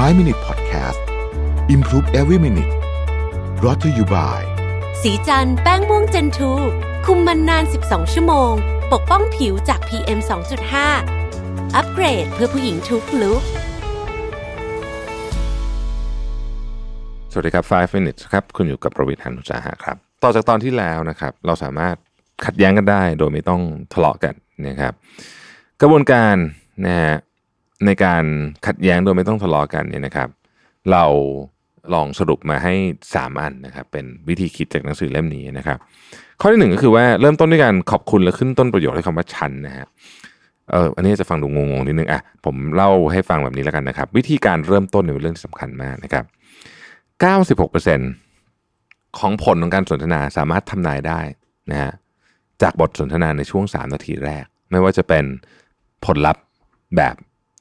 5 Minute Podcast Improve Every Minute รอ t ธออยู่บ่ายสีจันแป้งม่วงเจนทูคุมมันนาน 12 ชั่วโมง ปกป้องผิวจาก PM 2.5 อัปเกรดเพื่อผู้หญิงทุกลุกสวัสดีครับ 5 minutes ครับ คุณอยู่กับประวิทย์หันุสาหะครับ ต่อจากตอนที่แล้วนะครับ เราสามารถขัดแย้งกันได้โดยไม่ต้องทะเลาะกันนะครับ กระบวนการนะฮะ ในการขัดแย้งโดยไม่ต้องทะเลาะกันเนี่ยนะครับ เราลองสรุปมาให้ 3 อันนะครับ เป็นวิธีคิดจากหนังสือเล่มนี้นะครับ ข้อที่หนึ่งก็คือว่าเริ่มต้นด้วยการขอบคุณและขึ้นต้นประโยคด้วยคำว่าฉันนะฮะเอออันนี้จะฟังดูงงๆนิดนึงอะผมเล่าให้ฟังแบบนี้แล้วกันนะครับ วิธีการเริ่มต้นเนี่ยเป็นเรื่องที่สำคัญมากนะครับ 96%ของผลของการสนทนาสามารถทำนายได้นะฮะจากบทสนทนาในช่วง 3 นาทีแรก ไม่ว่าจะเป็นผลลัพธ์แบบ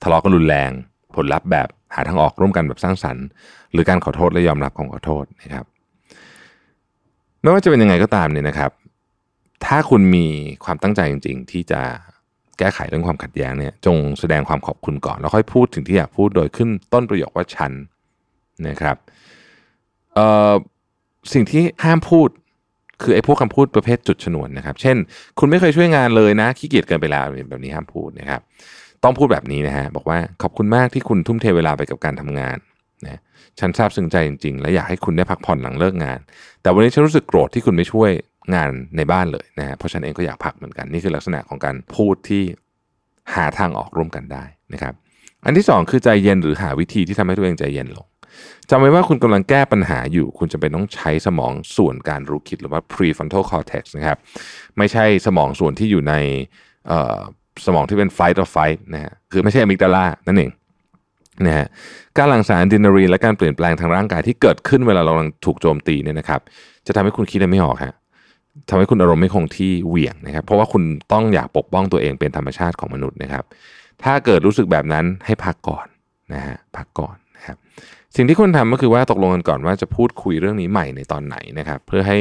ทะเลาะกันรุนแรง ผลลัพธ์แบบหาทางออกร่วมกันแบบสร้างสรรค์ หรือการขอโทษและยอมรับของขอโทษนะครับ ไม่ว่าจะเป็นยังไงก็ตามเนี่ยนะครับ ถ้าคุณมีความตั้งใจจริง ๆ ที่จะแก้ไขเรื่องความขัดแย้งเนี่ยจงแสดงความขอบคุณก่อน แล้วค่อยพูดถึงที่อยากพูดโดยขึ้นต้นประโยคว่าฉันนะครับเอ่อสิ่งที่ห้ามพูดคือไอ้พวกคำพูดประเภทจุดชนวนนะครับ เช่น คุณไม่เคยช่วยงานเลยนะขี้เกียจเกินไปแล้วแบบนี้ห้ามพูดนะครับ ต้องพูดแบบนี้นะฮะบอกว่าขอบคุณมากที่คุณทุ่มเทเวลาไปกับการทำงานนะฉันซาบซึ้งใจจริง ๆ และอยากให้คุณได้พักผ่อนหลังเลิกงาน แต่วันนี้ฉันรู้สึกโกรธที่คุณไม่ช่วยงานในบ้านเลยนะฮะเพราะฉันเองก็อยากพักเหมือนกันนี่คือลักษณะของการพูดที่หาทางออกร่วมกันได้นะครับ อันที่สองคือใจเย็นหรือหาวิธีที่ทำให้ตัวเองใจเย็นลงจำไว้ว่าคุณกำลังแก้ปัญหาอยู่ คุณจะเป็นต้องใช้สมองส่วนการรู้คิดหรือว่า prefrontal cortex นะครับ ไม่ใช่สมองส่วนที่อยู่ใน สมองที่เป็น fight or fight นะฮะคือไม่ใช่อะมิกดาลานั่นเองนะฮะการหลั่งสารดรีนาลีและการเปลี่ยนแปลงทางร่างกายที่เกิดขึ้นเวลาเรารังถูกโจมตีเนี่ยนะครับ จะทำให้คุณคิดอะไรไม่ออกฮะทำให้คุณอารมณ์ไม่คงที่เหวี่ยงนะครับ เพราะว่าคุณต้องอยากปกป้องตัวเองเป็นธรรมชาติของมนุษย์นะครับ ถ้าเกิดรู้สึกแบบนั้นให้พักก่อนนะฮะพักก่อนนะครับ สิ่งที่คุณทำก็คือว่าตกลงกันก่อนว่าจะพูดคุยเรื่องนี้ใหม่ในตอนไหนนะครับ เพื่อให้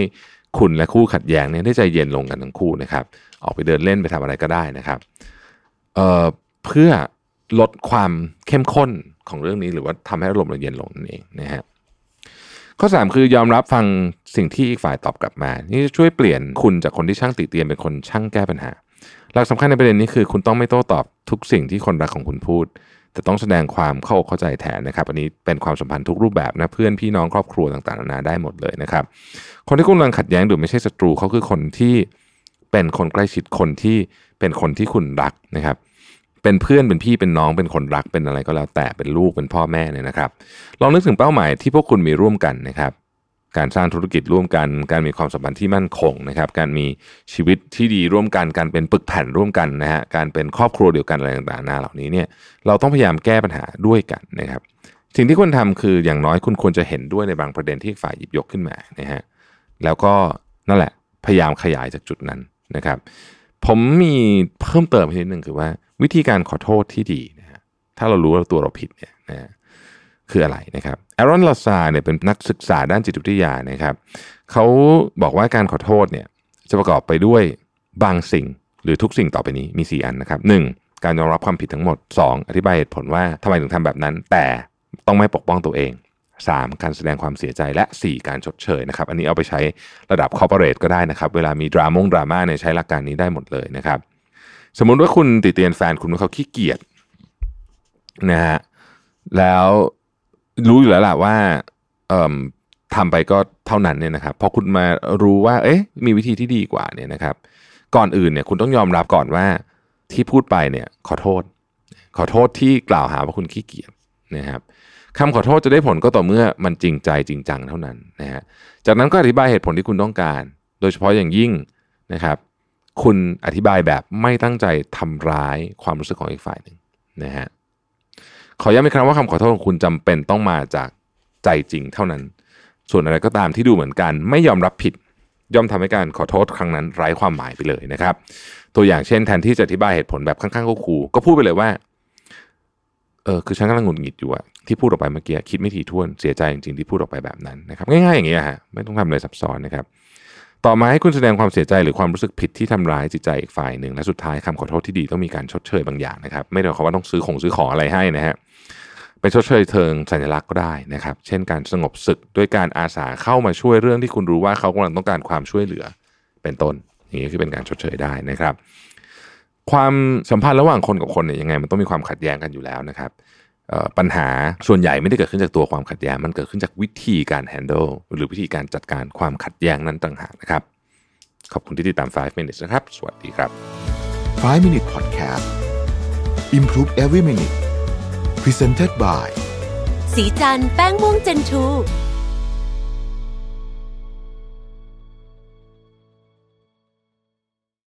คุณและคู่ขัดแย้งเนี่ยได้ใจเย็นลงกันทั้งคู่นะครับ ออกไปเดินเล่นไปทำอะไรก็ได้นะครับเเพื่อลดความเข้มข้นของเรื่องนี้หรือว่าทำให้อารมณ์เราเย็นลงนั่นเองนะฮะข้อ 3 คือยอมรับฟังสิ่งที่อีกฝ่ายตอบกลับมา นี่จะช่วยเปลี่ยนคุณจากคนที่ช่างติเตียนเป็นคนช่างแก้ปัญหา หลักสำคัญในประเด็นนี้คือ คุณต้องไม่โต้ตอบทุกสิ่งที่คนรักของคุณพูด แต่ต้องแสดงความเข้าเข้าใจแทนนะครับ อันนี้เป็นความสัมพันธ์ทุกรูปแบบนะเพื่อนพี่น้องครอบครัวต่างๆนานาได้หมดเลยนะครับ คนที่คุณกำลังขัดแย้งหรือไม่ใช่ศัตรูเขาคือคนที่เป็นคนใกล้ชิดคนที่เป็นคนที่คุณรักนะครับ เป็นเพื่อนเป็นพี่เป็นน้องเป็นคนรักเป็นอะไรก็แล้วแต่เป็นลูกเป็นพ่อแม่เนี่ยนะครับ ลองนึกถึงเป้าหมายที่พวกคุณมีร่วมกันนะครับ การสร้างธุรกิจร่วมกัน การมีความสัมพันธ์ที่มั่นคงนะครับ การมีชีวิตที่ดีร่วมกัน การเป็นปึกแผ่นร่วมกันนะฮะ การเป็นครอบครัวเดียวกันอะไรต่างๆนาเหล่านี้เนี่ย เราต้องพยายามแก้ปัญหาด้วยกันนะครับ สิ่งที่คุณทำคืออย่างน้อยคุณควรจะเห็นด้วยในบางประเด็นที่ฝ่ายหยิบยกขึ้นมานะฮะ แล้วก็นั่นแหละพยายามขยายจากจุดนั้นนะครับ ผมมีเพิ่มเติมอีกนิดนึงคือว่าวิธีการขอโทษที่ดีนะฮะ ถ้าเรารู้ว่าตัวเราผิดเนี่ยนะฮะ คืออะไรนะครับแอรอนลาซาเนี่ยเป็นนักศึกษาด้านจิตวิทยานะครับเขาบอกว่าการขอโทษเนี่ยจะประกอบไปด้วยบางสิ่งหรือทุกสิ่งต่อไปนี้มี 4 อันนะครับ 1. การยอมรับความผิดทั้งหมด 2. อธิบายเหตุผลว่าทำไมถึงทำแบบนั้น แต่ต้องไม่ปกป้องตัวเอง 3. การแสดงความเสียใจและ 4 การชดเชยนะครับ อันนี้เอาไปใช้ระดับ corporate ก็ได้นะครับ เวลามีดราม่งดราม่าเนี่ยใช้หลักการนี้ได้หมดเลยนะครับ สมมุติว่าคุณติเตียนแฟนคุณว่าเขาขี้เกียจนะฮะแล้ว รู้อยู่แล้วล่ะว่าเอ่อทำไปก็เท่านั้นเนี่ยนะครับพอคุณมารู้ว่า เอ๊ะ มีวิธีที่ดีกว่าเนี่ยนะครับ ก่อนอื่นเนี่ยคุณต้องยอมรับก่อนว่าที่พูดไปเนี่ย ขอโทษ ขอโทษที่กล่าวหาว่าคุณขี้เกียจนะครับคำขอโทษจะได้ผลก็ต่อเมื่อมันจริงใจจริงจังเท่านั้นนะฮะจากนั้นก็อธิบายเหตุผลที่คุณต้องการ โดยเฉพาะอย่างยิ่งนะครับ คุณอธิบายแบบไม่ตั้งใจทำร้ายความรู้สึกของอีกฝ่ายหนึ่งนะฮะ ขอย้ำอีกครั้งว่าคำขอโทษของคุณจำเป็นต้องมาจากใจจริงเท่านั้น ส่วนอะไรก็ตามที่ดูเหมือนกันไม่ยอมรับผิด ย่อมทำให้การขอโทษครั้งนั้นไร้ความหมายไปเลยนะครับ ตัวอย่างเช่นแทนที่จะอธิบายเหตุผลแบบข้างๆคูก็พูดไปเลยว่าเออคือฉันกำลังหงุดหงิดอยู่อะที่พูดออกไปเมื่อกี้คิดไม่ถี่ถ้วนเสียใจจริงๆที่พูดออกไปแบบนั้นนะครับ ง่ายๆอย่างนี้ฮะไม่ต้องทำอะไรซับซ้อนนะครับ ต่อมาให้คุณแสดงความเสียใจหรือความรู้สึกผิดที่ทำร้ายจิตใจอีกฝ่ายหนึ่งและสุดท้ายคำขอโทษที่ดีต้องมีการชดเชยบางอย่างนะครับ ไม่ได้หมายความว่าต้องซื้อของซื้อของอะไรให้นะฮะไปชดเชยเทิงสัญลักษณ์ก็ได้นะครับ เช่นการสงบศึกด้วยการอาสาเข้ามาช่วยเรื่องที่คุณรู้ว่าเขากำลังต้องการความช่วยเหลือเป็นต้นอย่างนี้คือเป็นการชดเชยได้นะครับ ความสัมพันธ์ระหว่างคนกับคนเนี่ยยังไงมันต้องมีความขัดแย้งกันอยู่แล้วนะครับ ปัญหาส่วนใหญ่ไม่ได้เกิดขึ้นจากตัวความขัดแย้งมันเกิดขึ้นจากวิธีการ handle หรือวิธีการจัดการความขัดแย้งนั้นต่างหากนะครับ ขอบคุณที่ติดตาม 5 minutes นะครับ สวัสดีครับ 5 Minute Podcast Improve Every Minute Presented by สีจันแป้งม่วงเจนทู